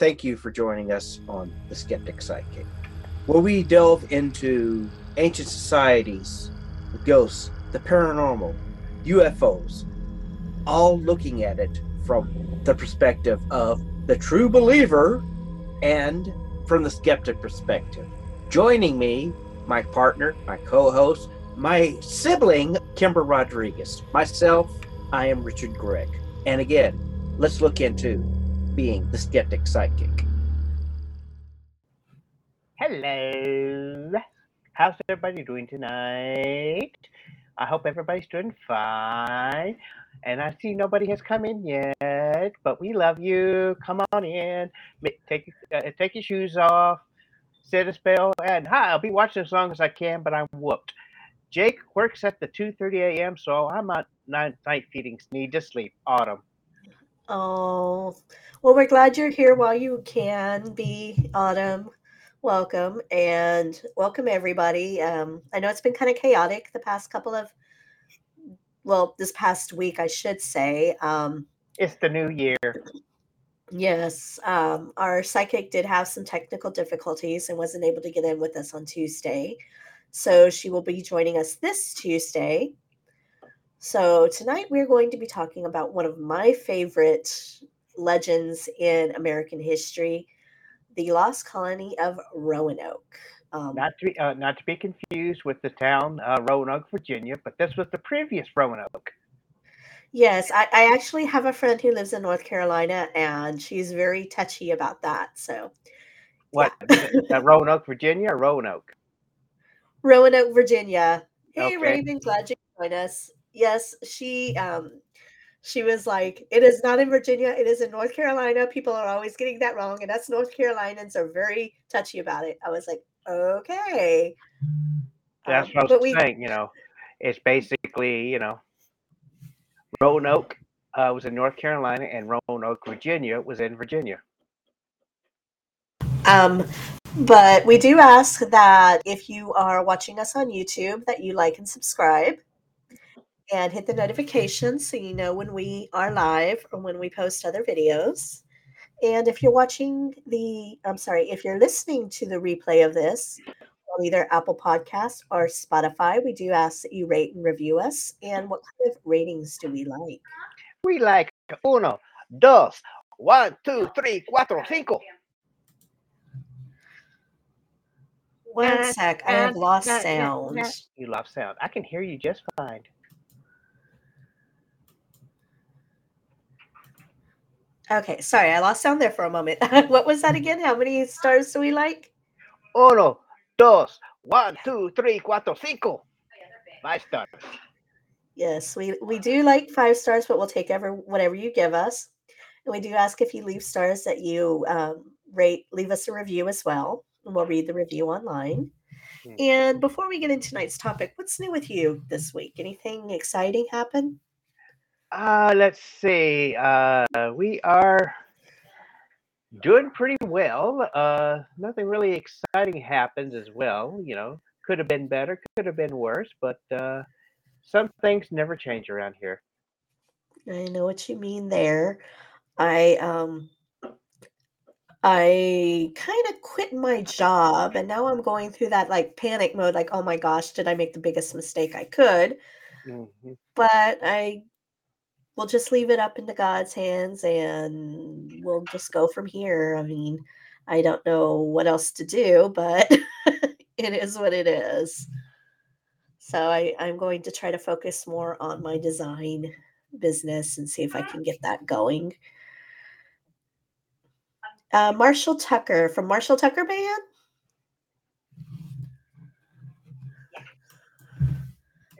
thank you for joining us on The Skeptic Sidekick, where we delve into ancient societies, the ghosts, the paranormal, UFOs, all looking at it from the perspective of the true believer and from the skeptic perspective. Joining me, my partner, my co host, my sibling, Kimber Rodriguez. Myself, I am Richard Gregg. And again, let's look into being the skeptic psychic. Hello. How's everybody doing tonight? I hope everybody's doing fine. And I see nobody has come in yet, but we love you. Come on in. Take uh, take your shoes off. Set a spell. And hi, I'll be watching as long as I can, but I'm whooped. Jake works at the 2:30 a.m., so I'm at night feedings. Need to sleep. Autumn. Oh, well, we're glad you're here while you can be, Autumn. Welcome and welcome everybody. Um, I know it's been kind of chaotic the past couple of, well, this past week, I should say. Um, It's the new year. yes, um, our psychic did have some technical difficulties and wasn't able to get in with us on Tuesday. So she will be joining us this Tuesday. So tonight we're going to be talking about one of my favorite legends in American history, the lost colony of Roanoke. Um, Not to be uh, not to be confused with the town uh, Roanoke, Virginia, but this was the previous Roanoke. yes, I, I actually have a friend who lives in North Carolina, and she's very touchy about that. So What? uh, Roanoke, Virginia, or Roanoke? Roanoke, Virginia. Hey, Okay. Raven, glad you could join us. Yes, she um she was like, it is not in Virginia, it is in North Carolina. People are always getting that wrong, and us North Carolinians are very touchy about it. I was like, okay. That's Um, what I was we saying. You know, it's basically you know, Roanoke uh, was in North Carolina, and Roanoke, Virginia, was in Virginia. Um, but we do ask that if you are watching us on YouTube, that you like and subscribe and hit the mm-hmm. notifications so you know when we are live or when we post other videos. And if you're watching the, I'm sorry, if you're listening to the replay of this on either Apple Podcasts or Spotify, we do ask that you rate and review us. And what kind of ratings do we like? We like uno, dos, one, two, three, cuatro, cinco. One sec, I have lost nah, nah, sound. You lost sound. I can hear you just fine. Okay, sorry, I lost sound there for a moment. what was that again? How many stars do we like? Uno, dos, one, two, three, cuatro, cinco. Five stars. Yes, we we do like five stars, but we'll take ever whatever you give us. And we do ask if you leave stars that you um, rate, leave us a review as well, and we'll read the review online. Hmm. And before we get into tonight's topic, what's new with you this week? Anything exciting happen? Uh, let's see. Uh, we are doing pretty well. Uh, nothing really exciting happens as well. You know, could have been better, could have been worse, but uh, some things never change around here. I know what you mean there. I um I kind of quit my job and now I'm going through that like panic mode like oh my gosh, did I make the biggest mistake I could? Mhm. But I will just leave it up into God's hands and we'll just go from here. I mean, I don't know what else to do, but it is what it is. So I, I'm going to try to focus more on my design business and see if I can get that going. Uh, Marshall Tucker from Marshall Tucker Band.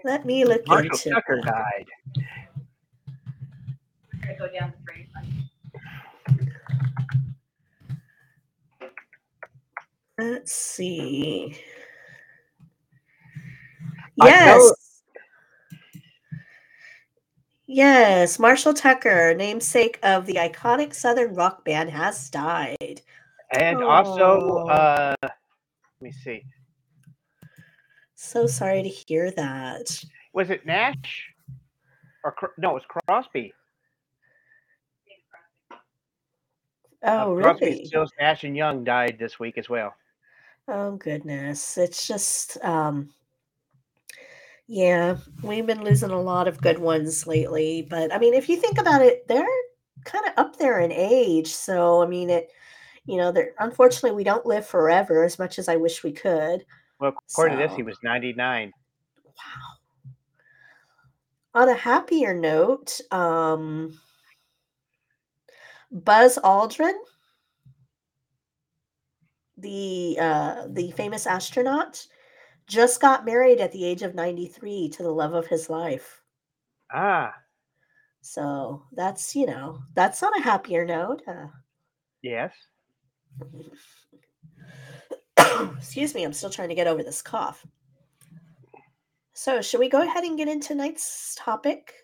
Let me look Marshall into Tucker that. died. Gonna go down the frame. Let's see. I know- Yes. Yes, Marshall Tucker, namesake of the iconic Southern rock band, has died. And also, Oh. uh, let me see. So sorry to hear that. Was it Nash? Or Cro- no, it was Crosby. Oh, Uh, Crosby, really? Stills, Nash, and Young died this week as well. Oh, goodness. It's just, um, yeah, we've been losing a lot of good ones lately. But I mean, if you think about it, they're kind of up there in age. So, I mean, it, you know, they're unfortunately we don't live forever as much as I wish we could. Well, according to this, he was 99. Wow. On a happier note, um, Buzz Aldrin, the uh, the famous astronaut, just got married at the age of 93 to the love of his life. Ah, So that's, you know, that's on a happier note. Uh, yes. excuse me, I'm still trying to get over this cough. So, should we go ahead and get into tonight's topic?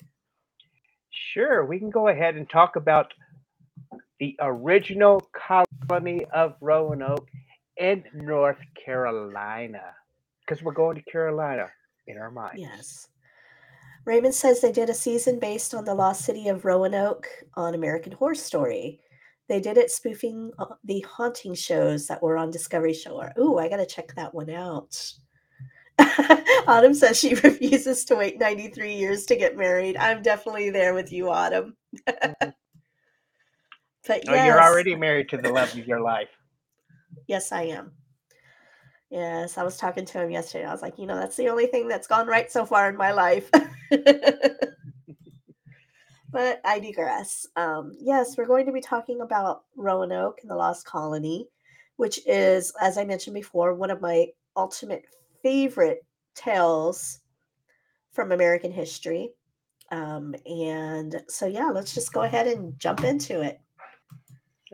Sure, we can go ahead and talk about the original colony of Roanoke in North Carolina. Because we're going to Carolina in our minds. Yes. Raymond says they did a season based on the lost city of Roanoke on American Horror Story. They did it spoofing uh, the haunting shows that were on Discovery Shore. Ooh, I got to check that one out. Autumn says she refuses to wait 93 years to get married. I'm definitely there with you, Autumn. but Oh, you're already married to the love of your life. yes, I am. Yes, I was talking to him yesterday. I was like, you know, that's the only thing that's gone right so far in my life. but I digress. Um, yes, we're going to be talking about Roanoke and the Lost Colony, which is, as I mentioned before, one of my ultimate favorite tales from American history. Um, and so, yeah, let's just go ahead and jump into it.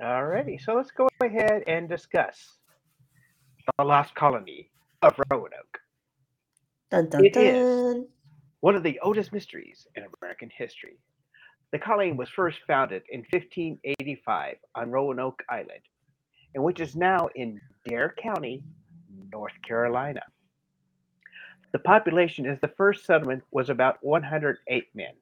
Alrighty, so let's go ahead and discuss the lost colony of Roanoke, Dun dun It is. dun. one of the oldest mysteries in American history. The colony was first founded in 1585 on Roanoke Island, and which is now in Dare County, North Carolina. The population as the first settlement was about 108 men.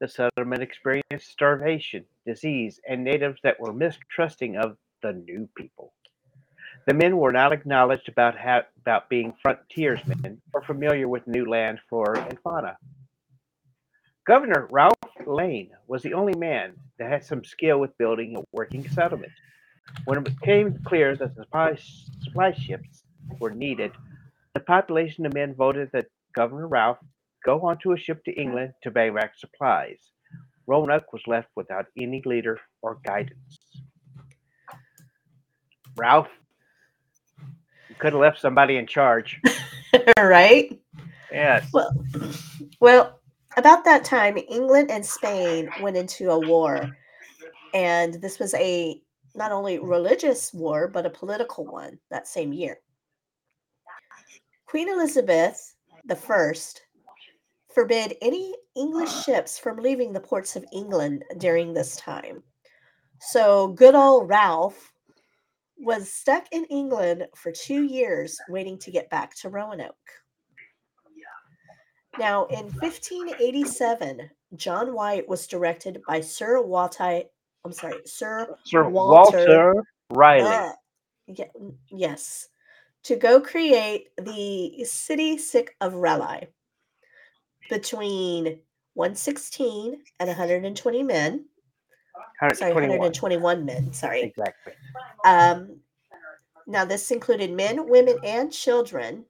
The settlement experienced starvation, disease, and natives that were mistrusting of the new people. The men were not acknowledged about ha- about being frontiersmen or familiar with new land, flora, and fauna. Governor Ralph Lane was the only man that had some skill with building a working settlement. When it became clear that supply, supply ships were needed, the population of men voted that Governor Ralph go onto a ship to England to bring back supplies. Roanoke was left without any leader or guidance. Ralph, you could have left somebody in charge. right? Yes. Well, well, about that time, England and Spain went into a war, and this was a not only religious war but a political one that same year. Queen Elizabeth the First forbid any English ships from leaving the ports of England during this time. So good old Ralph was stuck in England for two years waiting to get back to Roanoke. Now, in 1587, John White was directed by Sir Walter. I'm sorry, Sir Sir Walter- Walter, Raleigh. uh, ye- yes, to go create the city sick of Raleigh between 116 and 120 men. Sorry, 121. 121 men. Sorry. Exactly. Um, now, this included men, women, and children,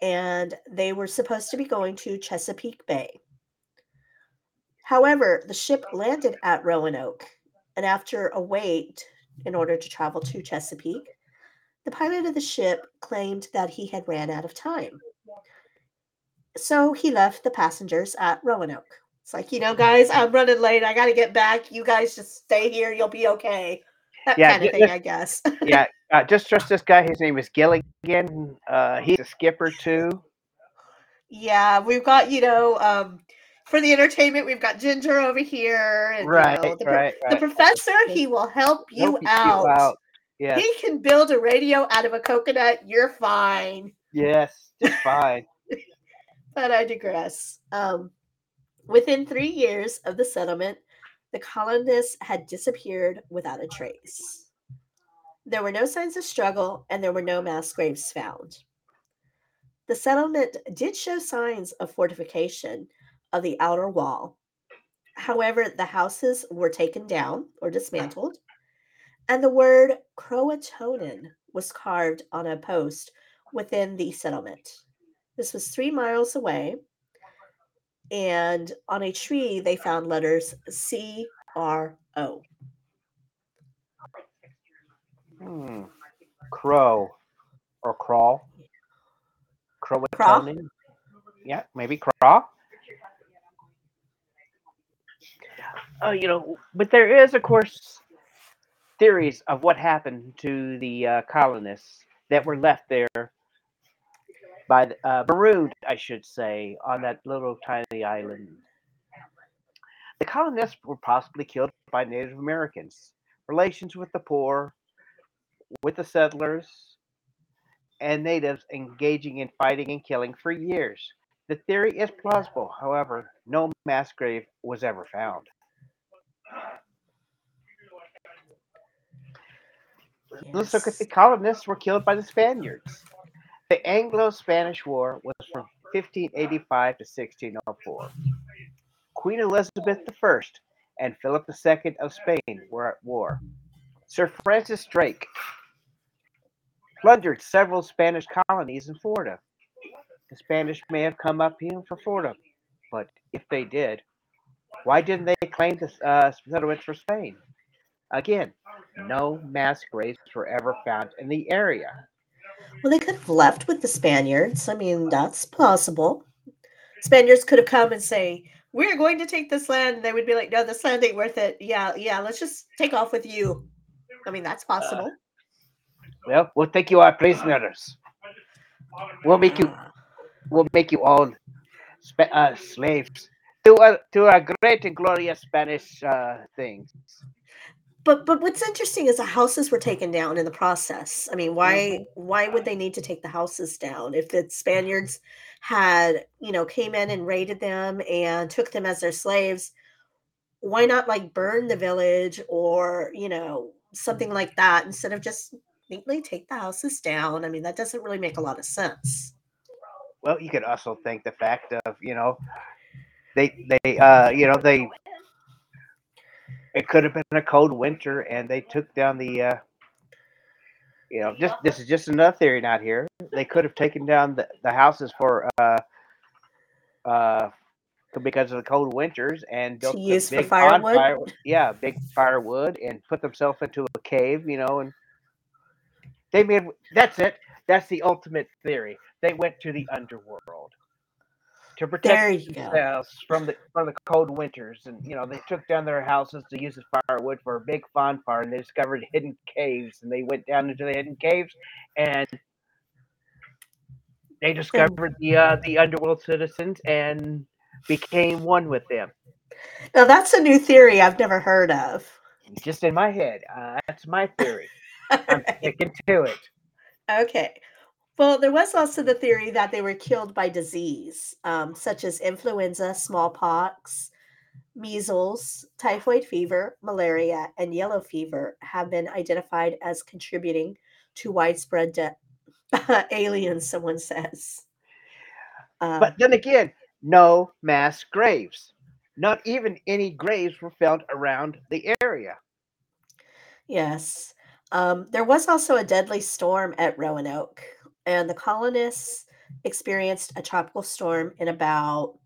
and they were supposed to be going to Chesapeake Bay. However, the ship landed at Roanoke, and after a wait in order to travel to Chesapeake, the pilot of the ship claimed that he had ran out of time. So he left the passengers at Roanoke. It's like, you know, guys, I'm running late. I got to get back. You guys just stay here. You'll be okay. That Yeah, kind of thing, just- I guess. Yeah, uh, just trust this guy. His name is Gilligan. Uh, he's a skipper too. Yeah, we've got, you know, um, for the entertainment, we've got Ginger over here. And, you Right, know, the, pro- right, the professor, he will help you Help out. Yes, He can build a radio out of a coconut. You're fine. yes, just fine. But I digress. Um, within three years of the settlement, the colonists had disappeared without a trace. There were no signs of struggle and there were no mass graves found. The settlement did show signs of fortification of the outer wall. However, the houses were taken down or dismantled, and the word Croatoan was carved on a post within the settlement. This was three miles away, and on a tree they found letters C R O. Hmm. Crow or crawl. Crow. Craw? Croatoan. Yeah, maybe craw. Oh, you know, but there is, of course, theories of what happened to the uh, colonists that were left there by the, uh, marooned, I should say, on that little tiny island. The colonists were possibly killed by Native Americans. Relations with the poor, with the settlers, and natives engaging in fighting and killing for years. The theory is plausible, however, no mass grave was ever found. Let's look at the colonists were killed by the Spaniards. The Anglo-Spanish War was from 1585 to 1604. Queen Elizabeth I and Philip II of Spain were at war. Sir Francis Drake plundered several Spanish colonies in Florida. The Spanish may have come up here for Florida, but if they did, why didn't they claim the uh, settlements for Spain? Again, no mass graves were ever found in the area. Well, they could have left with the Spaniards. I mean, that's possible. Spaniards could have come and say, "We're going to take this land." And they would be like, "No, this land ain't worth it. Yeah, yeah, let's just take off with you." I mean, that's possible. Well, we'll take you our prisoners. We'll make you, Uh, we'll make you all uh, slaves to a to a great and glorious Spanish uh, things. But but what's interesting is the houses were taken down in the process. I mean, why why would they need to take the houses down if the Spaniards had you know came in and raided them and took them as their slaves? Why not like burn the village or you know something like that instead of just neatly take the houses down? I mean, that doesn't really make a lot of sense. Well, you could also think the fact of you know, they they uh you know they. It could have been a cold winter, and they took down the. Uh, you know, just this is just another theory, not here. They could have taken down the, the houses for uh, uh, because of the cold winters and built use for big firewood? bonfire- Yeah, big firewood, and put themselves into a cave. You know, and they made. That's it. That's the ultimate theory. They went to the underworld to protect There you go. themselves from the from the cold winters, and you know they took down their houses to use as firewood for a big bonfire, and they discovered hidden caves, and they went down into the hidden caves, and they discovered the uh, the underworld citizens and became one with them. Now that's a new theory I've never heard of. Just in my head, uh, that's my theory. I'm sticking to it. Okay. Well, there was also the theory that they were killed by disease, um, such as influenza, smallpox, measles, typhoid fever, malaria, and yellow fever have been identified as contributing to widespread death. Aliens, someone says. Uh, But then again, no mass graves. Not even any graves were found around the area. Yes. Um, there was also a deadly storm at Roanoke, and the colonists experienced a tropical storm in about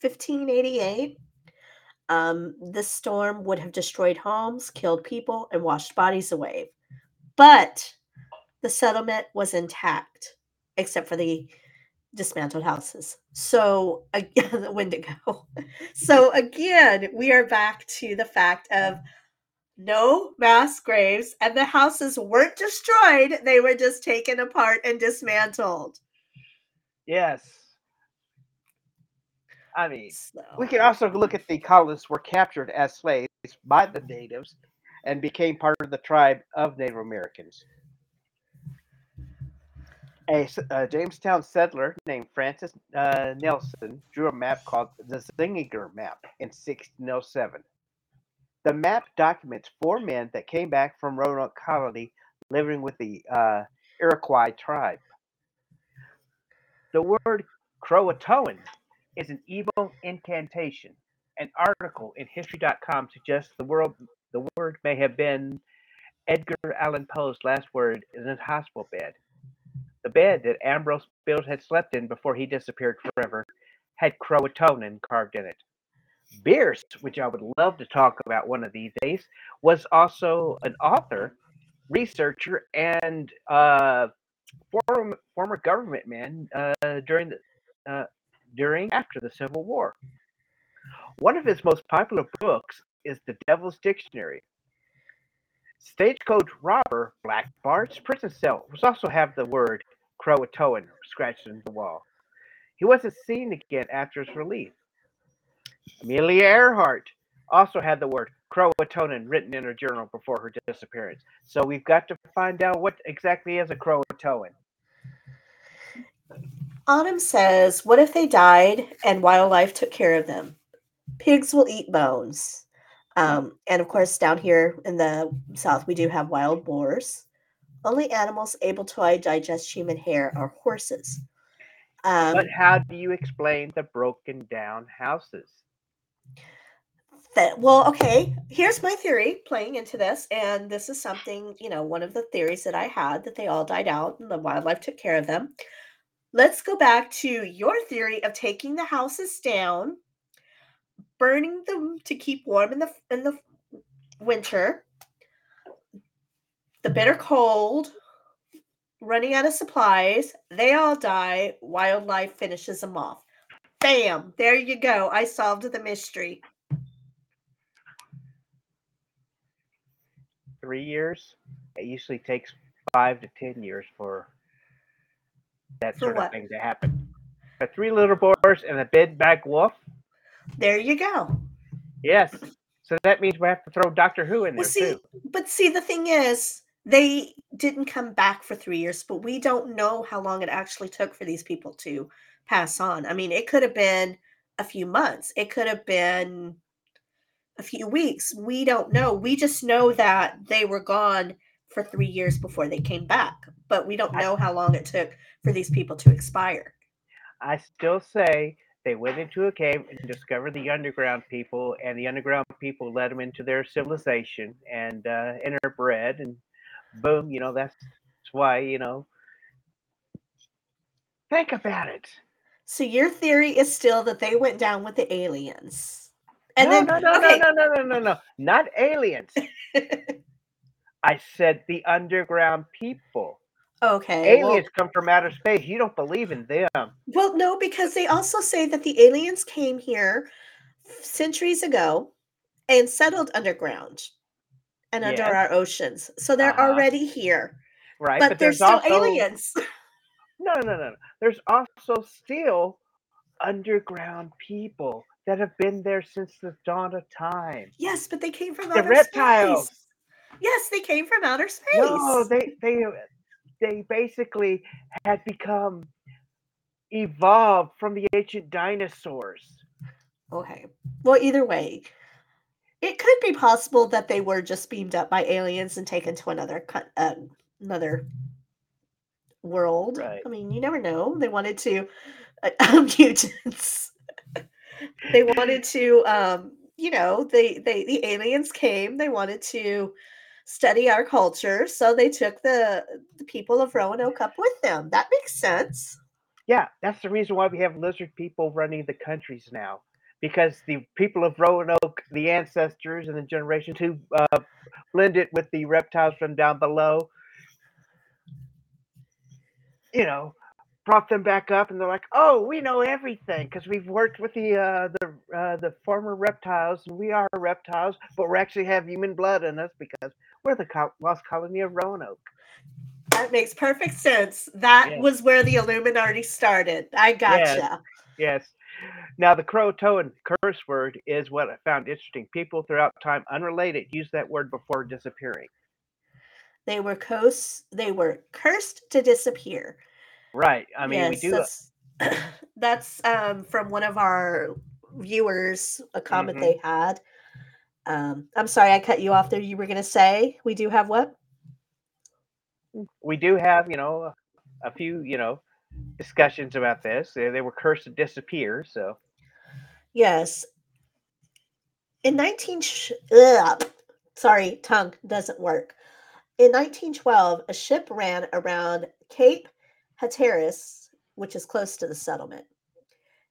1588. Um, this storm would have destroyed homes, killed people, and washed bodies away. But the settlement was intact, except for the dismantled houses. So again, the Wendigo. So again, we are back to the fact of no mass graves, and the houses weren't destroyed. They were just taken apart and dismantled. Yes. I mean, So, we can also look at the colonists were captured as slaves by the natives and became part of the tribe of Native Americans. A Jamestown settler named Francis uh, Nelson drew a map called the Zúñiga map in 1607. The map documents four men that came back from Roanoke Colony living with the uh, Iroquois tribe. The word Croatoan is an evil incantation. An article in History.com suggests the, world, the word may have been Edgar Allan Poe's last word in his hospital bed. The bed that Ambrose Bierce had slept in before he disappeared forever had Croatoan carved in it. Bierce, which I would love to talk about one of these days, was also an author, researcher, and uh, former, former government man uh, during the uh, during after the Civil War. One of his most popular books is The Devil's Dictionary. Stagecoach robber Black Bart's prison cell was also have the word Croatoan scratched into the wall. He wasn't seen again after his release. Amelia Earhart also had the word Croatoan written in her journal before her disappearance. So we've got to find out what exactly is a Croatoan. Autumn says, What if they died and wildlife took care of them? Pigs will eat bones. Um, and of course, down here in the south, we do have wild boars. Only animals able to digest human hair are horses. Um, but how do you explain the broken down houses? That well okay here's my theory playing into this and this is something you know one of the theories that i had that they all died out and the wildlife took care of them. Let's go back to your theory of taking the houses down burning them to keep warm in the in the winter the bitter cold running out of supplies they all die wildlife finishes them off bam there you go i solved the mystery three years. It usually takes five to ten years for that For sort what? of thing to happen. The three little boars and a big bag wolf. there you go Yes. So that means we have to throw Doctor Who in there see, too. but see, the thing is, they didn't come back for three years, but we don't know how long it actually took for these people to pass on. I mean, it could have been a few months, it could have been a few weeks. We don't know. We just know that they were gone for three years before they came back, but we don't know how long it took for these people to expire. I still say they went into a cave and discovered the underground people, and the underground people led them into their civilization and uh, interbred, and boom, you know that's, that's why you know. Think about it. So your theory is still that they went down with the aliens. And no, then no, no, okay, no, no, no, no, no, not aliens. I said the underground people. okay. well- Aliens come from outer space. You don't believe in them. Well, no, because they also say that the aliens came here centuries ago and settled underground and under our oceans. So they're Uh-huh. already here. Right. But, they're there's still also, aliens. No, no, no. There's also still underground people that have been there since the dawn of time. yes, but they came from The outer reptiles. space. Yes, they came from outer space. No, they they they basically had become evolved from the ancient dinosaurs. okay. Well, either way, it could be possible that they were just beamed up by aliens and taken to another uh, another world. Right. I mean, you never know. They wanted to uh, mutants. they wanted to, um, you know, they they the aliens came. They wanted to study our culture, so they took the the people of Roanoke up with them. That makes sense. Yeah, that's the reason why we have lizard people running the countries now. Because the people of Roanoke, the ancestors and the generations who uh, blended with the reptiles from down below, you know, brought them back up, and they're like, "Oh, we know everything because we've worked with the uh, the uh, the former reptiles, and we are reptiles, but we actually have human blood in us because we're the co- lost colony of Roanoke." That makes perfect sense. That Yeah. was where the Illuminati started. I gotcha. Yes. Now, the Croatoan curse word is what I found interesting. People throughout time, unrelated, use that word before disappearing. They were cursed. They were cursed to disappear. Right. I mean, we do. That's, that's um, from one of our viewers, a comment Mhm. they had. Um, I'm sorry, I cut you off there. You were going to say we do have what? We do have, you know, a few, you know, discussions about this. They, they were cursed to disappear. So, Yes. In 19 sh- ugh, sorry, tongue doesn't work. In 1912, a ship ran around Cape Hatteras, which is close to the settlement.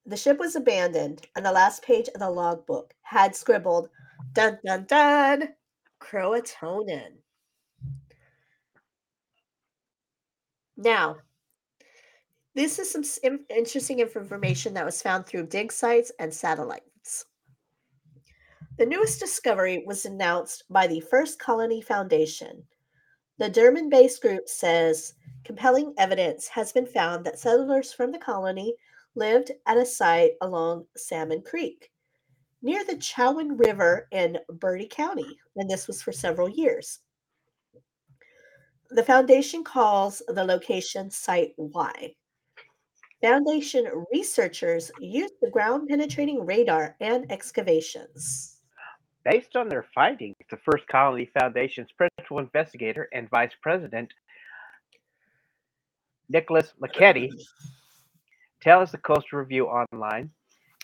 The ship was abandoned, and the last page of the logbook had scribbled, dun dun dun, Croatoan. Now, this is some interesting information that was found through dig sites and satellites. The newest discovery was announced by the First Colony Foundation. The Durham based group says compelling evidence has been found that settlers from the colony lived at a site along Salmon Creek near the Chowan River in Bertie County, and this was for several years. The foundation calls the location Site Y. Foundation researchers used the ground penetrating radar and excavations. based on their findings, the First Colony Foundation's principal investigator and vice president, Nicholas Luccketti, tells the Coastal Review Online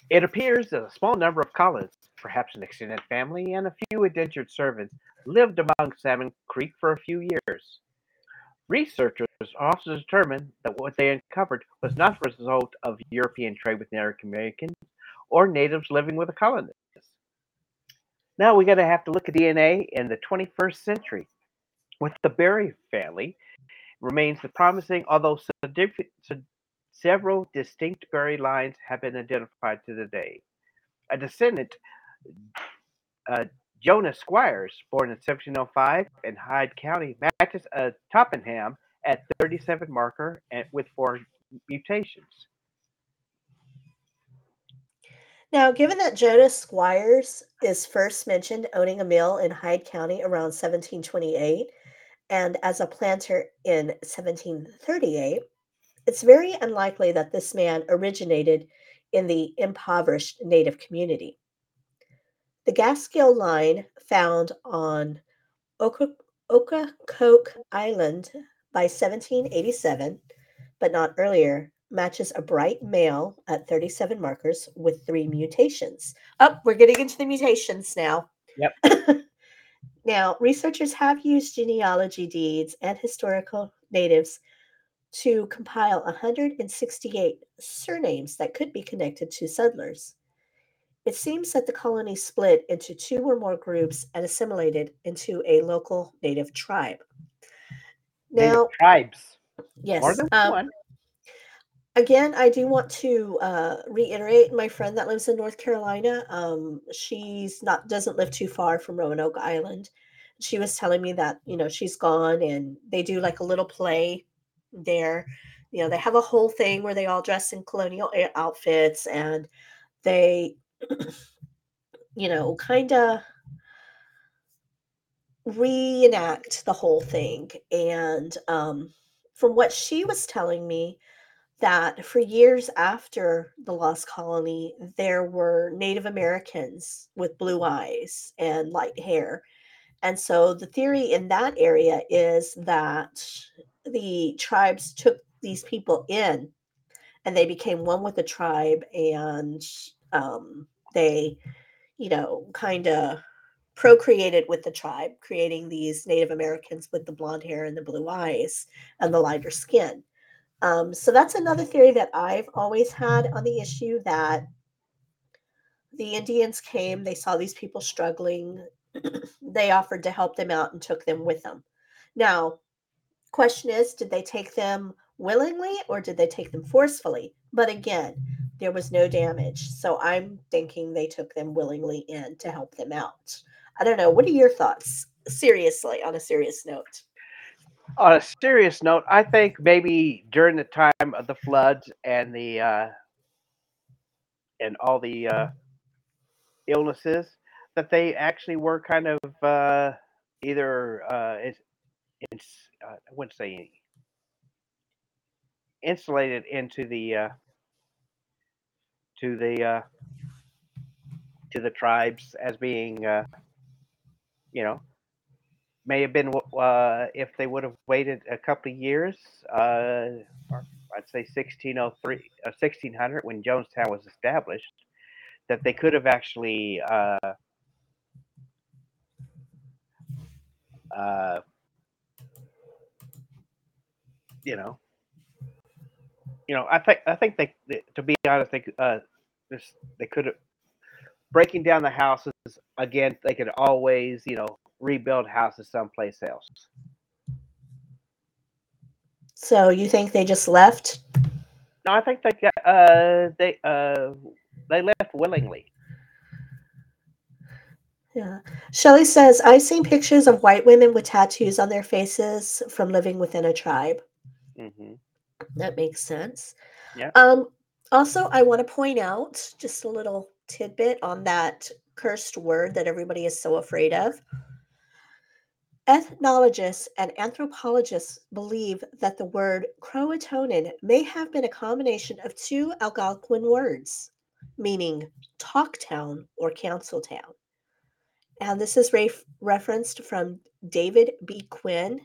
it appears that a small number of colonists, perhaps an extended family and a few indentured servants, lived among Salmon Creek for a few years. Researchers also determined that what they uncovered was not the result of European trade with Native Americans or natives living with the colonists. Now we're going to have to look at DNA in the 21st century. With the Berry family, remains the promising, although several distinct berry lines have been identified to the day. A descendant, uh, Jonas Squires, born in 1705 in Hyde County, matches a Toppenham at 37 marker and with four mutations. Now, given that Jonas Squires is first mentioned owning a mill in Hyde County around 1728 and as a planter in 1738, it's very unlikely that this man originated in the impoverished native community. The Gaskill line found on Ocracoke Island by 1787, but not earlier, matches a bright male at 37 markers with three mutations. Up, we're getting into the mutations now. Yep. now, researchers have used genealogy deeds and historical natives to compile 168 surnames that could be connected to settlers. It seems that the colony split into two or more groups and assimilated into a local native tribe. Native Now, tribes, yes, more than um, one. Again, I do want to uh, reiterate my friend that lives in North Carolina. Um, she's not doesn't live too far from Roanoke Island. She was telling me that you know she's gone and they do like a little play there. You know, they have a whole thing where they all dress in colonial outfits and they, you know, kind of reenact the whole thing. And um, from what she was telling me, that for years after the lost colony, there were Native Americans with blue eyes and light hair. And so the theory in that area is that the tribes took these people in and they became one with the tribe and um, they, you know, kind of procreated with the tribe, creating these Native Americans with the blonde hair and the blue eyes and the lighter skin. Um, so that's another theory that I've always had on the issue that the Indians came, they saw these people struggling, they offered to help them out and took them with them. Now, question is, did they take them willingly or did they take them forcefully? But again, there was no damage. So I'm thinking they took them willingly in to help them out. I don't know. What are your thoughts? Seriously, on a serious note. On a serious note, I think maybe during the time of the floods and the uh, and all the uh, illnesses, that they actually were kind of uh, either uh, it's, it's uh, I wouldn't say insulated into the uh, to the uh, to the tribes as being uh, you know, may have been uh, if they would have waited a couple of years, uh, I'd say 1603, uh, 1600 when Jonestown was established, that they could have actually uh, uh, you know, you know, I think I think they, to be honest, they uh, this they could have breaking down the houses again. They could always, you know, rebuild houses someplace else. So you think they just left? No, I think they got uh they uh they left willingly. Yeah. Shelley says, I've seen pictures of white women with tattoos on their faces from living within a tribe. hmm That makes sense. Yeah. Um, also, I want to point out just a little tidbit on that cursed word that everybody is so afraid of. Ethnologists and anthropologists believe that the word Croatoan may have been a combination of two Algonquin words, meaning talk town or council town. And this is ref- referenced from David B. Quinn,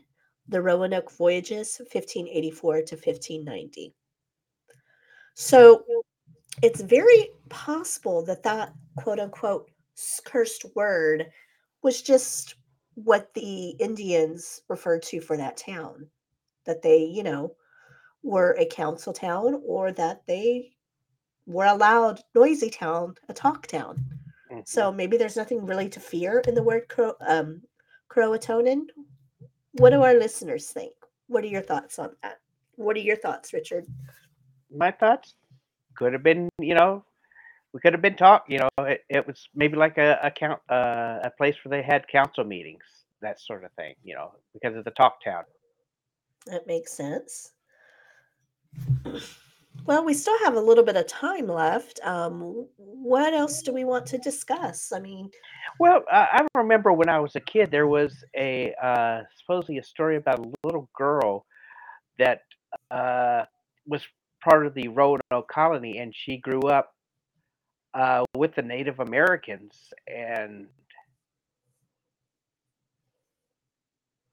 The Roanoke Voyages, 1584 to 1590. So it's very possible that that quote unquote cursed word was just what the Indians referred to for that town. That they, you know, were a council town or that they were a loud, noisy town, a talk town. Mhm. So maybe there's nothing really to fear in the word Cro- um, Croatoan. What do our listeners think? What are your thoughts on that? What are your thoughts, Richard? my thoughts could have been, you know, we could have been talk. You know, it, it was maybe like a a count uh, a place where they had council meetings, that sort of thing. You know, because of the talk town. That makes sense. Well, we still have a little bit of time left. Um, what else do we want to discuss? I mean, Well, uh, I remember when I was a kid, there was a uh, supposedly a story about a little girl that uh, was part of the Roanoke colony, and she grew up uh, with the Native Americans, and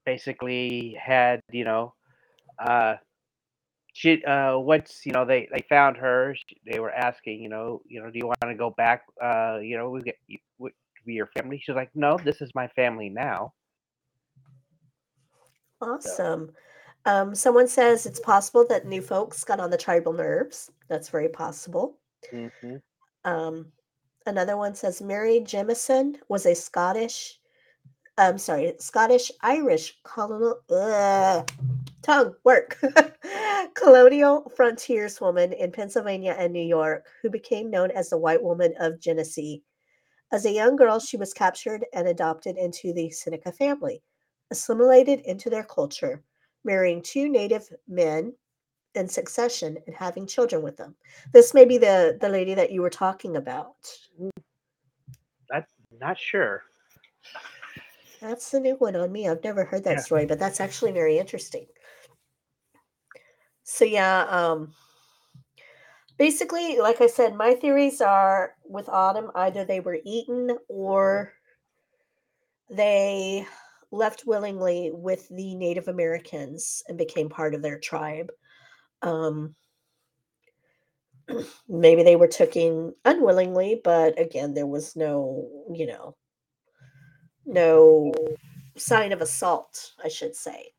basically had you know uh, she uh, once you know they they found her, sh they were asking you know you know do you want to go back? Uh, you know we get you, we, to be your family. She's like, no, this is my family now. awesome. Um, someone says it's possible that new folks got on the tribal nerves. That's very possible. hmm Um, another one says Mary Jemison was a Scottish, I'm sorry, Scottish Irish colonial ugh, tongue work colonial frontierswoman in Pennsylvania and New York who became known as the White Woman of Genesee. As a young girl, she was captured and adopted into the Seneca family, assimilated into their culture, marrying two native men in succession and having children with them. This may be the the lady that you were talking about. That's not sure. That's the new one on me. I've never heard that Yeah. story, but that's actually very interesting. So yeah, um basically, like I said, my theories are with autumn either they were eaten or they left willingly with the Native Americans and became part of their tribe. Um maybe they were taken unwillingly, but again, there was no, you know, no sign of assault, I should say.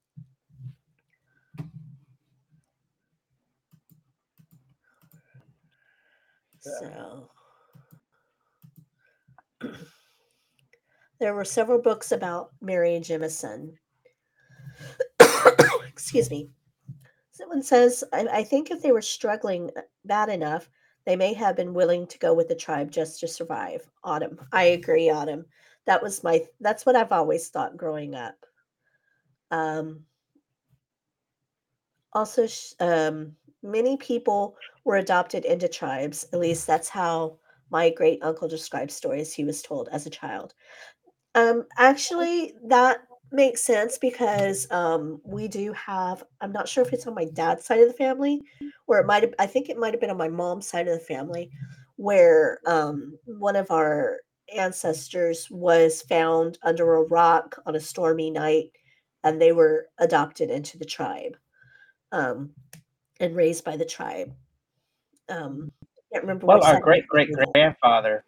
So there were several books about Mary Jemison. Excuse me. Someone says, I, I think if they were struggling uh, bad enough, they may have been willing to go with the tribe just to survive. Autumn. I agree, Autumn. That was my that's what I've always thought growing up. Um also um many people were adopted into tribes. At least that's how my great uncle described stories he was told as a child. Um, actually, that makes sense because um, we do have. I'm not sure if it's on my dad's side of the family, or it might have. I think it might have been on my mom's side of the family, where um, one of our ancestors was found under a rock on a stormy night, and they were adopted into the tribe um, and raised by the tribe. Um, I can't remember. Well, our great great grandfather,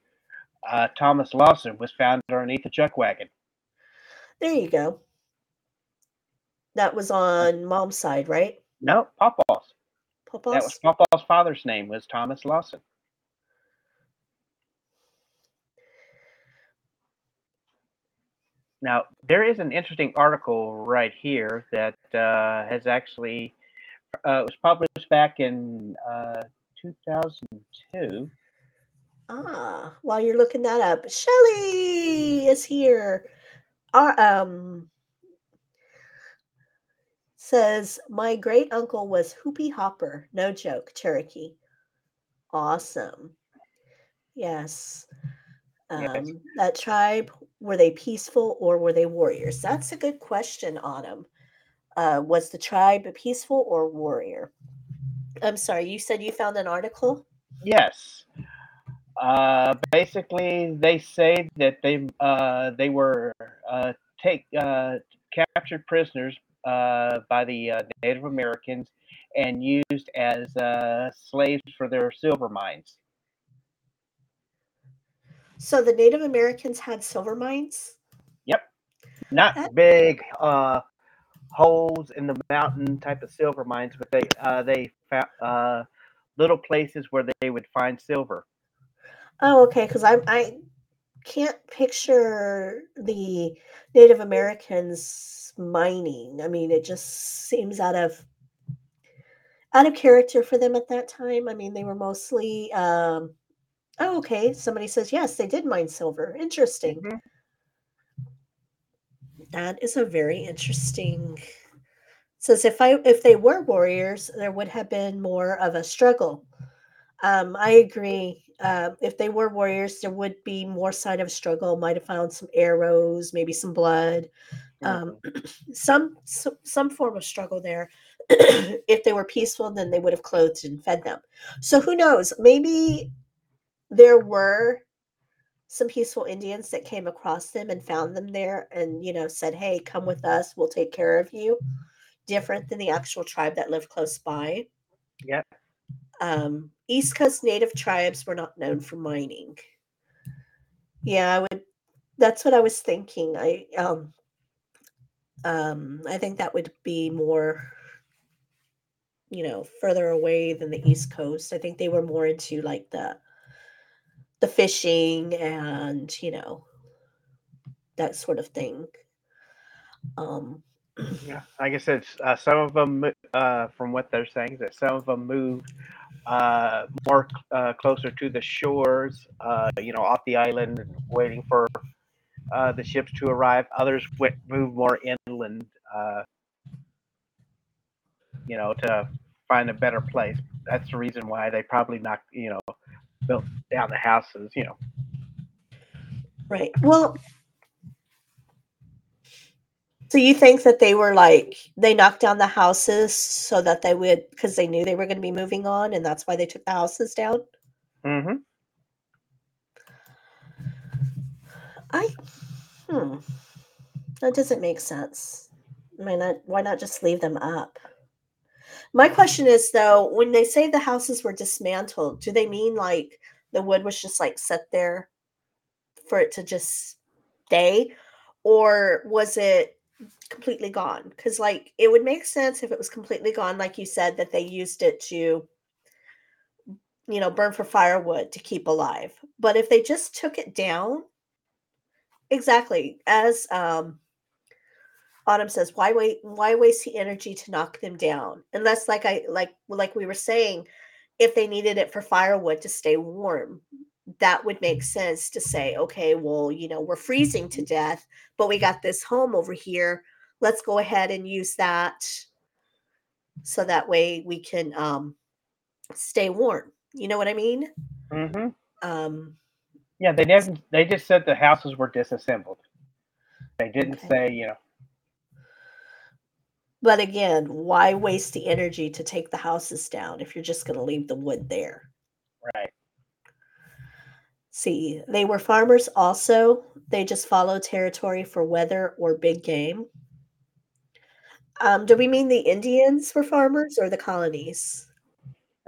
uh, Thomas Lawson, was found underneath a chuck wagon. There you go. That was on mom's side, right? No, Pawpaw's. That Papa's? was Pawpaw's father's name was Thomas Lawson. Now, there is an interesting article right here that uh, has actually uh, was published back in uh, 2002. Ah, while you're looking that up, Shelly is here. Um, says my great uncle was Hoopy Hopper. No joke, Cherokee. Awesome. Yes. Um, Yes. That tribe were they peaceful or were they warriors? That's a good question, Autumn. Uh, was the tribe peaceful or warrior? I'm sorry, you said you found an article. Yes. Uh, basically, they say that they uh, they were uh, take uh, captured prisoners uh, by the uh, Native Americans and used as uh, slaves for their silver mines. So the Native Americans had silver mines. Yep, not That- big uh, holes in the mountain type of silver mines, but they uh, they found uh, little places where they would find silver. Oh, okay. Because I I can't picture the Native Americans mining. I mean, it just seems out of out of character for them at that time. I mean, they were mostly. Um, oh, okay. Somebody says yes, they did mine silver. Interesting. Mhm. That is a very interesting. Says if I if they were warriors, there would have been more of a struggle. Um, I agree. Uh, if they were warriors, there would be more sign of struggle. Might have found some arrows, maybe some blood, um, some, some some form of struggle there. if they were peaceful, then they would have clothed and fed them. So who knows? Maybe there were some peaceful Indians that came across them and found them there, and you know said, "Hey, come with us. We'll take care of you." Different than the actual tribe that lived close by Yep. Um, East Coast native tribes were not known for mining. Yeah, I would. That's what I was thinking. I um, um, I think that would be more, you know, further away than the East Coast. I think they were more into like the the fishing and you know that sort of thing. Um, Yeah, like I said, uh, some of them, uh, from what they're saying, that some of them moved uh, more uh, closer to the shores, uh, you know, off the island, and waiting for uh, the ships to arrive. Others went moved more inland, uh, you know, to find a better place. That's the reason why they probably knocked, you know, built down the houses, you know. Right. Well, so you think that they were like they knocked down the houses so that they would because they knew they were going to be moving on and that's why they took the houses down? Mm-hmm. I hmm. That doesn't make sense. Why not why not just leave them up? My question is though, when they say the houses were dismantled, do they mean like the wood was just like set there for it to just stay? Or was it completely gone? Because like it would make sense if it was completely gone, like you said, that they used it to you know, burn for firewood to keep alive. But if they just took it down, exactly as um autumn says why wait why waste the energy to knock them down unless like i like like we were saying if they needed it for firewood to stay warm that would make sense to say okay well you know we're freezing to death but we got this home over here let's go ahead and use that so that way we can um stay warm you know what i mean Mm-hmm. um Yeah, they didn't. They just said the houses were disassembled. They didn't Okay. say, you know. But again, why waste the energy to take the houses down if you're just going to leave the wood there? Right. See, they were farmers also. They just follow territory for weather or big game. Um, do we mean the Indians were farmers or the colonies?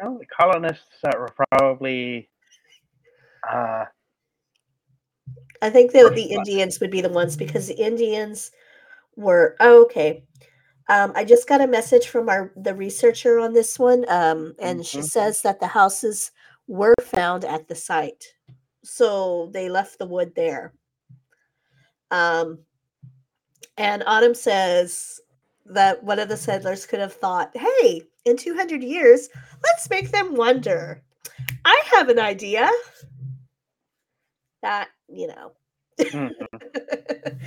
No, the colonists uh, were probably. Uh, I think that the. Indians would be the ones because the Indians were oh, okay. Um, I just got a message from our the researcher on this one, um, and she Mhm. says that the houses were found at the site, so they left the wood there. Um, and Autumn says that one of the settlers could have thought, "Hey, in two hundred years, let's make them wonder." I have an idea. That you know. mhm.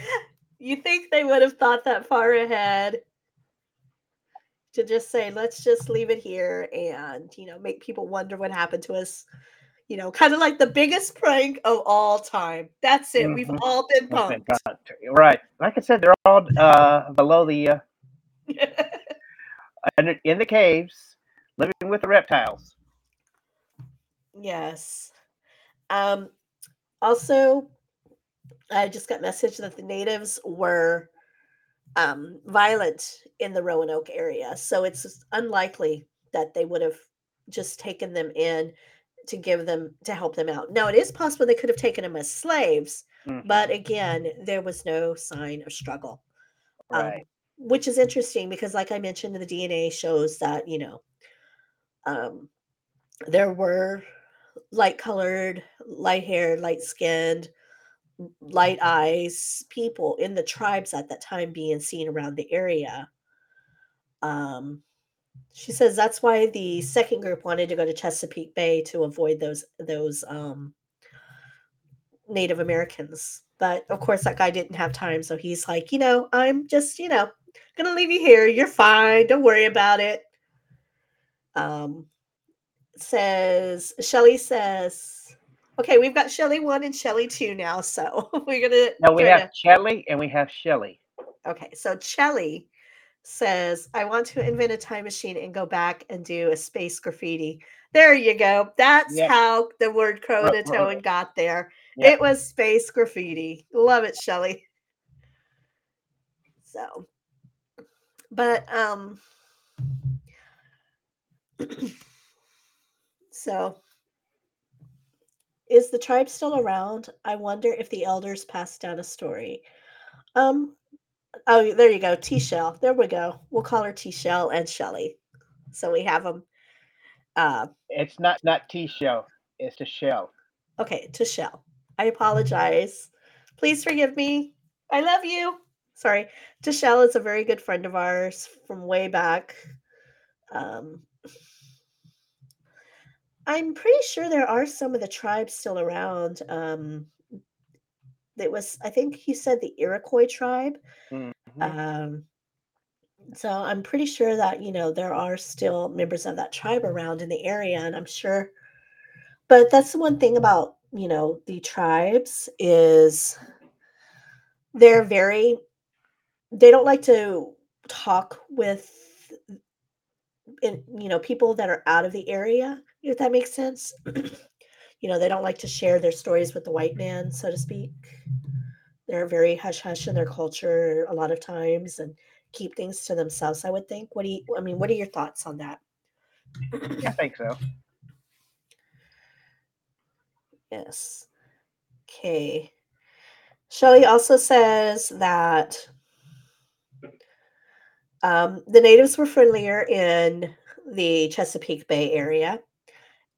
you think they would have thought that far ahead to just say let's just leave it here and you know make people wonder what happened to us you know kind of like the biggest prank of all time that's it we've Mhm. all been punked Right. Like I said, they're all uh, below the uh, in in the caves, living with the reptiles. yes um also i just got message that the natives were um violent in the roanoke area so it's unlikely that they would have just taken them in to give them to help them out now it is possible they could have taken them as slaves Mhm. but again there was no sign of struggle um, right. Which is interesting because like i mentioned the dna shows that you know um, there were light colored light haired light skinned light eyes people in the tribes at that time being seen around the area. Um, she says that's why the second group wanted to go to chesapeake bay to avoid those those um, native americans. But of course that guy didn't have time so he's like you know i'm just you know gonna leave you here you're fine don't worry about it um says shelly says okay we've got shelly one and shelly two now so we're gonna Now we have to- Shelly and we have Shelly. Okay, so Shelly says, I want to invent a time machine and go back and do a space graffiti. There you go. That's Yep. how the word ru- got there. Yep. It was space graffiti. Love it, Shelly. So, but, um, so is the tribe still around? I wonder if the elders passed down a story. Um, oh, there you go, T Shell. There we go. We'll call her T Shell and Shelly. So we have them. Uh, It's not not T shell. It's the shell. okay, to Shell. I apologize. Please forgive me. I love you. Sorry. Tishelle is a very good friend of ours from way back. Um, I'm pretty sure there are some of the tribes still around. Um, it was, I think he said the Iroquois tribe. Mhm. Um, so I'm pretty sure that you know there are still members of that tribe around in the area, and I'm sure. But that's the one thing about you know the tribes is they're very they don't like to talk with in, you know people that are out of the area if that makes sense. You know they don't like to share their stories with the white man so to speak. They're very hush hush in their culture a lot of times and keep things to themselves i would think. What do you i mean what are your thoughts on that? I think so. yes. Okay. Shelley also says that um, the natives were friendlier in the Chesapeake Bay area,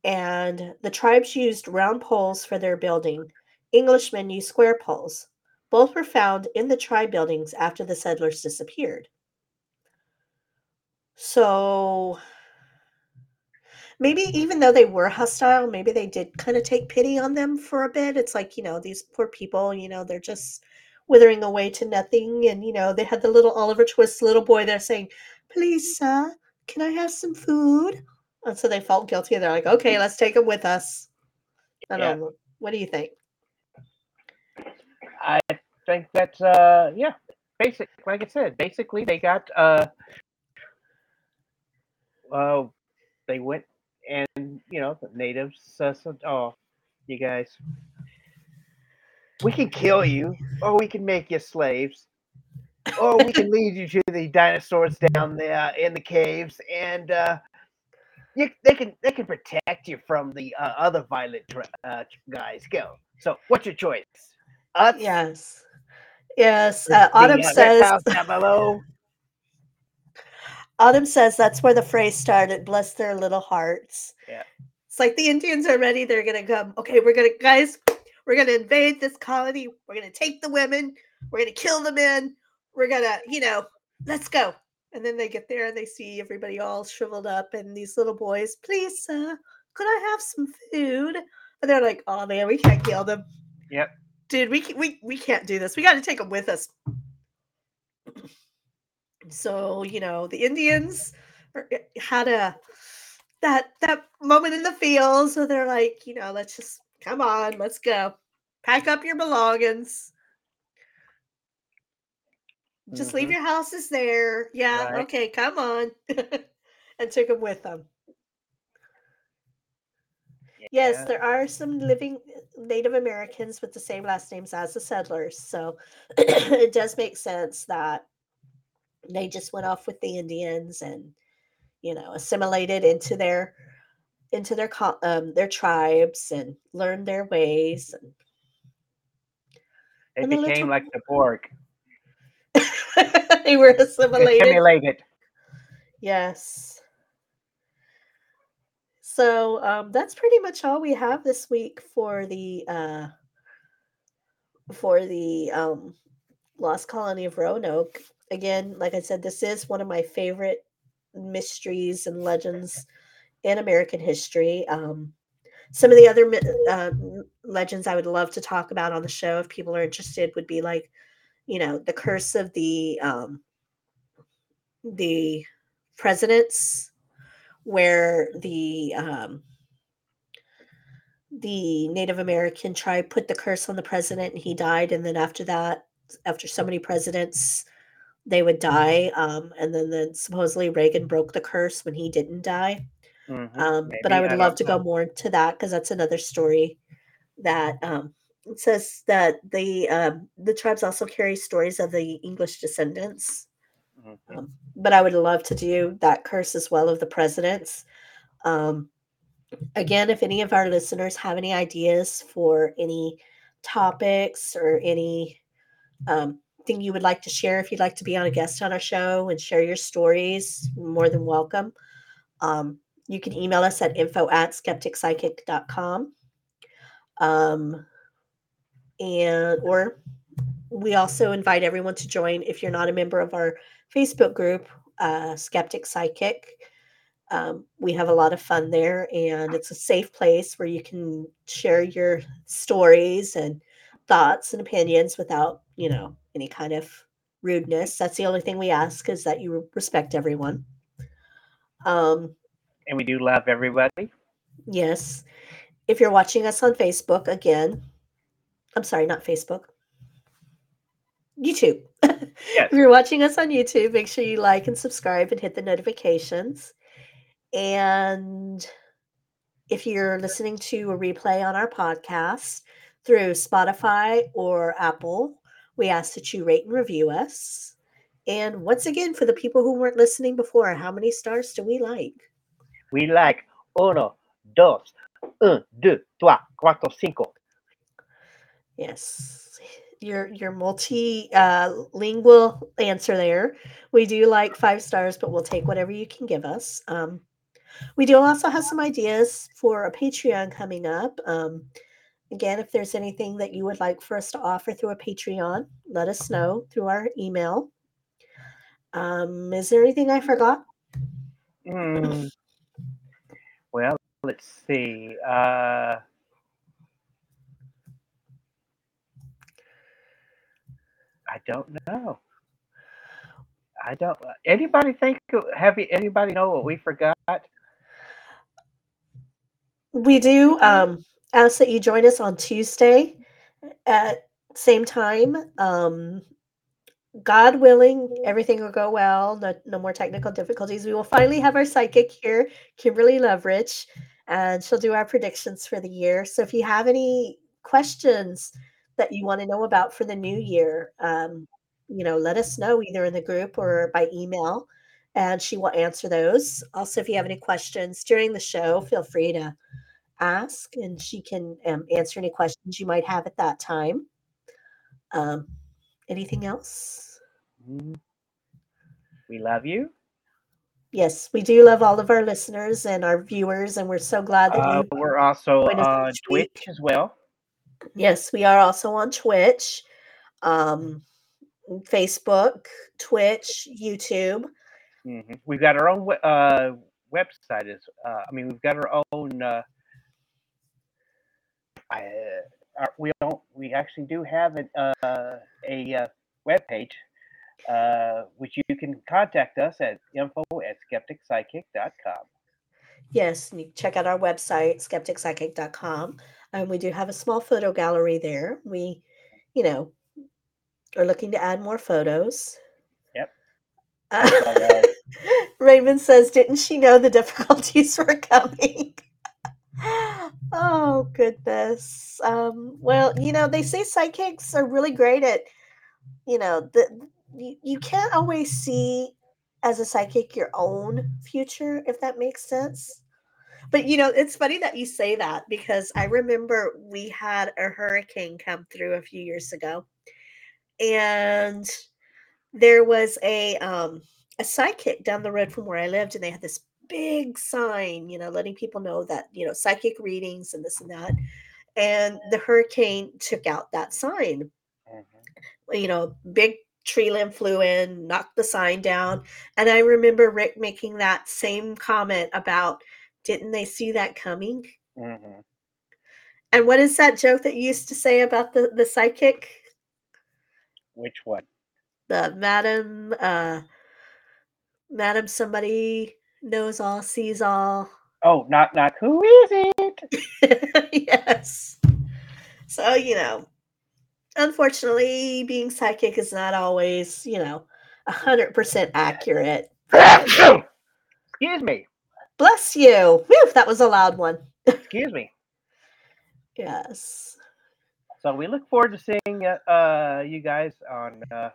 and the tribes used round poles for their building. Englishmen used square poles. Both were found in the tribe buildings after the settlers disappeared. So maybe even though they were hostile, maybe they did kind of take pity on them for a bit. It's like, you know, these poor people, you know, they're just withering away to nothing. And, you know, they had the little Oliver Twist little boy there saying, Please, sir, can I have some food? And so they felt guilty. They're like, Okay, let's take them with us. I Yeah. know. What do you think? I think that's uh yeah. Basic like I said, basically they got uh well they went and you know the natives uh, said, Oh, you guys we can kill you, or we can make you slaves, or we can lead you to the dinosaurs down there in the caves, and uh, you, they can they can protect you from the uh, other violent tra- uh, guys. Go. So, what's your choice? Us? Yes. Yes. Uh, Autumn says below. Autumn says that's where the phrase started. Bless their little hearts. Yeah. It's like the Indians are ready. They're gonna come. Okay, we're gonna guys. We're gonna invade this colony. We're gonna take the women. We're gonna kill the men. We're gonna, you know, let's go. And then they get there and they see everybody all shriveled up and these little boys. Please, sir, could I have some food? And they're like, "Oh man, we can't kill them." Yep. Dude, we we we can't do this. We got to take them with us. So you know, the Indians eh, had a that that moment in the field. So they're like, you know, let's just come on, let's go, pack up your belongings. Just leave Mhm. your houses there. Yeah, Right. okay, come on, and took them with them. Yes, there are some living uh, Native Americans with the same last names as the settlers. So it does make sense that they just went off with the Indians and you know assimilated into their into their um, their tribes and learned their ways. And They and the became little- like the Borg. they were assimilated. Assimilated. Yes. So um, that's pretty much all we have this week for the uh, for the um, Lost Colony of Roanoke. Again, like I said, this is one of my favorite mysteries and legends in American history. Um, some of the other uh, legends I would love to talk about on the show if people are interested would be like, you know, the curse of the um, the presidents where the um, the Native American tribe put the curse on the president and he died. And then after that, after so many presidents, they would die. Um, and then, then supposedly Reagan broke the curse when he didn't die. Mhm, Um, but I would I love to go more into that because that's another story that um, it says that the um, the tribes also carry stories of the English descendants Mhm. um, but I would love to do that curse as well of the presidents. Um, again, if any of our listeners have any ideas for any topics or any um, thing you would like to share, if you'd like to be on a guest on our show and share your stories, more than welcome. Um, you can email us at info at skepticpsychic.com. Um, and or we also invite everyone to join if you're not a member of our Facebook group, uh, Skeptic Psychic. Um, we have a lot of fun there, and it's a safe place where you can share your stories and thoughts and opinions without, you know, any kind of rudeness. That's the only thing we ask is that you respect everyone. Um, And we do love everybody. yes. If you're watching us on Facebook, again, I'm sorry, not Facebook, YouTube. Yes. If you're watching us on YouTube, make sure you like and subscribe and hit the notifications. And if you're listening to a replay on our podcast through Spotify or Apple, we ask that you rate and review us. And once again, for the people who weren't listening before, how many stars do we like? We like uno, dos, un, deux, trois, cuatro, cinco. Yes, your your multi uh, lingual answer there. We do like five stars, but we'll take whatever you can give us. Um, we do also have some ideas for a Patreon coming up. Um, again, if there's anything that you would like for us to offer through a Patreon, let us know through our email. Um, is there anything I forgot? Hmm. Let's see. Uh, I don't know. I don't. Anybody think? Have you? Anybody know what we forgot? We do um, ask that you join us on Tuesday at same time. Um, God willing, everything will go well. No, no more technical difficulties. We will finally have our psychic here, Kimberly Loveridge, and she'll do our predictions for the year. So if you have any questions, that you want to know about for the new year, um, you know, let us know either in the group or by email, and she will answer those. Also, if you have any questions during the show, feel free to ask, and she can um, answer any questions you might have at that time. Um, anything else? We love you. Yes, we do love all of our listeners and our viewers, and we're so glad that Uh, you. we're also on week. Twitch as well. Yes, we are also on Twitch, um, Facebook, Twitch, YouTube. hmm We've got our own uh, website. Is uh, I mean, we've got our own. Uh, I, our, we don't. We actually do have an, uh, a uh, web page, uh, which you can contact us at info at skepticpsychic.com. Yes, and you can check out our website, skepticpsychic.com. And we do have a small photo gallery there. We, you know, are looking to add more photos. Yep. Uh, Raymond says, Didn't she know the difficulties were coming? oh, goodness. Um, well, you know, they say psychics are really great at, you know, the, you, you can't always see as a psychic your own future, if that makes sense. But you know, it's funny that you say that because I remember we had a hurricane come through a few years ago, and there was a um, a psychic down the road from where I lived, and they had this big sign, you know, letting people know that you know psychic readings and this and that. And the hurricane took out that sign. Mhm. You know, big tree limb flew in, knocked the sign down, and I remember Rick making that same comment about didn't they see that coming? Mhm. And what is that joke that you used to say about the the psychic? Which one? The madam, uh, madam, somebody knows all, sees all. Oh, knock knock. Who is it? yes. So you know, unfortunately, being psychic is not always you know a hundred percent accurate. Excuse me. Bless you. Whew, that was a loud one. Excuse me. Yes. So we look forward to seeing uh, uh, you guys on uh,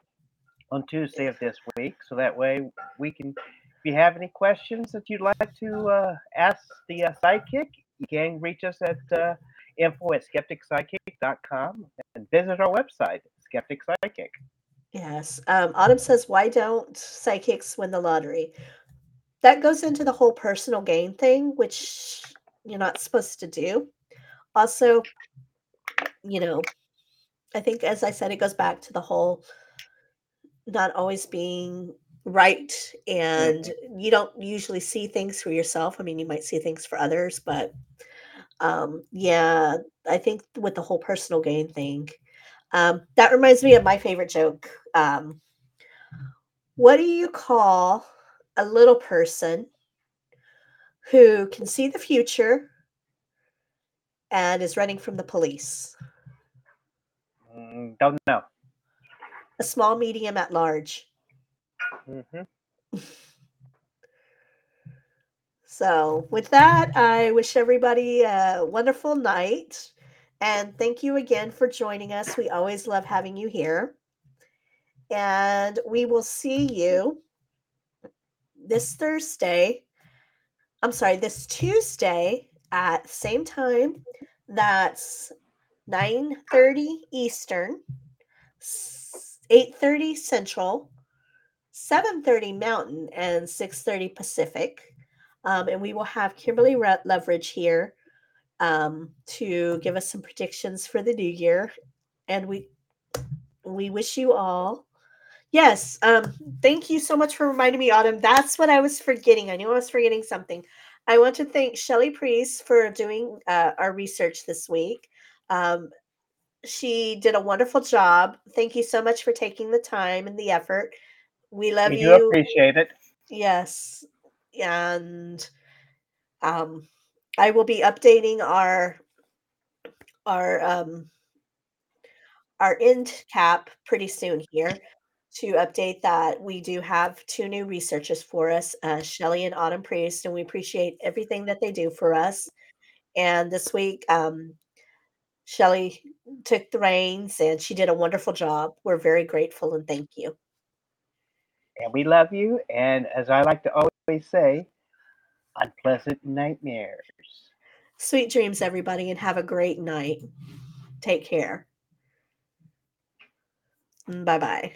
on Tuesday of this week. So that way we can, if you have any questions that you'd like to uh, ask the uh, psychic, you can reach us at uh, info at skepticpsychic.com and visit our website, Skeptic Psychic. Yes. Um, Autumn says, why don't psychics win the lottery? That goes into the whole personal gain thing, which you're not supposed to do. Also, you know, I think, as I said, it goes back to the whole not always being right. And you don't usually see things for yourself. I mean, you might see things for others, but um, yeah, I think with the whole personal gain thing, um, that reminds me of my favorite joke. Um, what do you call a little person who can see the future and is running from the police? Mm, don't know. A small, medium, at large. hmm So, with that, I wish everybody a wonderful night. And thank you again for joining us. We always love having you here. And we will see you this Thursday. I'm sorry, this Tuesday at same time. That's 9:30 Eastern, 8:30 Central, 7:30 Mountain, and 6:30 Pacific. Um, and we will have Kimberly Re- Loveridge here um, to give us some predictions for the new year. And we we wish you all. Yes, um, thank you so much for reminding me, Autumn. That's what I was forgetting. I knew I was forgetting something. I want to thank Shelly Priest for doing uh, our research this week. Um, she did a wonderful job. Thank you so much for taking the time and the effort. We love you We you. appreciate it. Yes. And um I will be updating our our um our end cap pretty soon here to update that we do have two new researchers for us, uh, Shelly and Autumn Priest, and we appreciate everything that they do for us. And this week, um, Shelly took the reins and she did a wonderful job. We're very grateful and thank you. And we love you. And as I like to always say, unpleasant nightmares. Sweet dreams, everybody, and have a great night. Take care. Bye bye.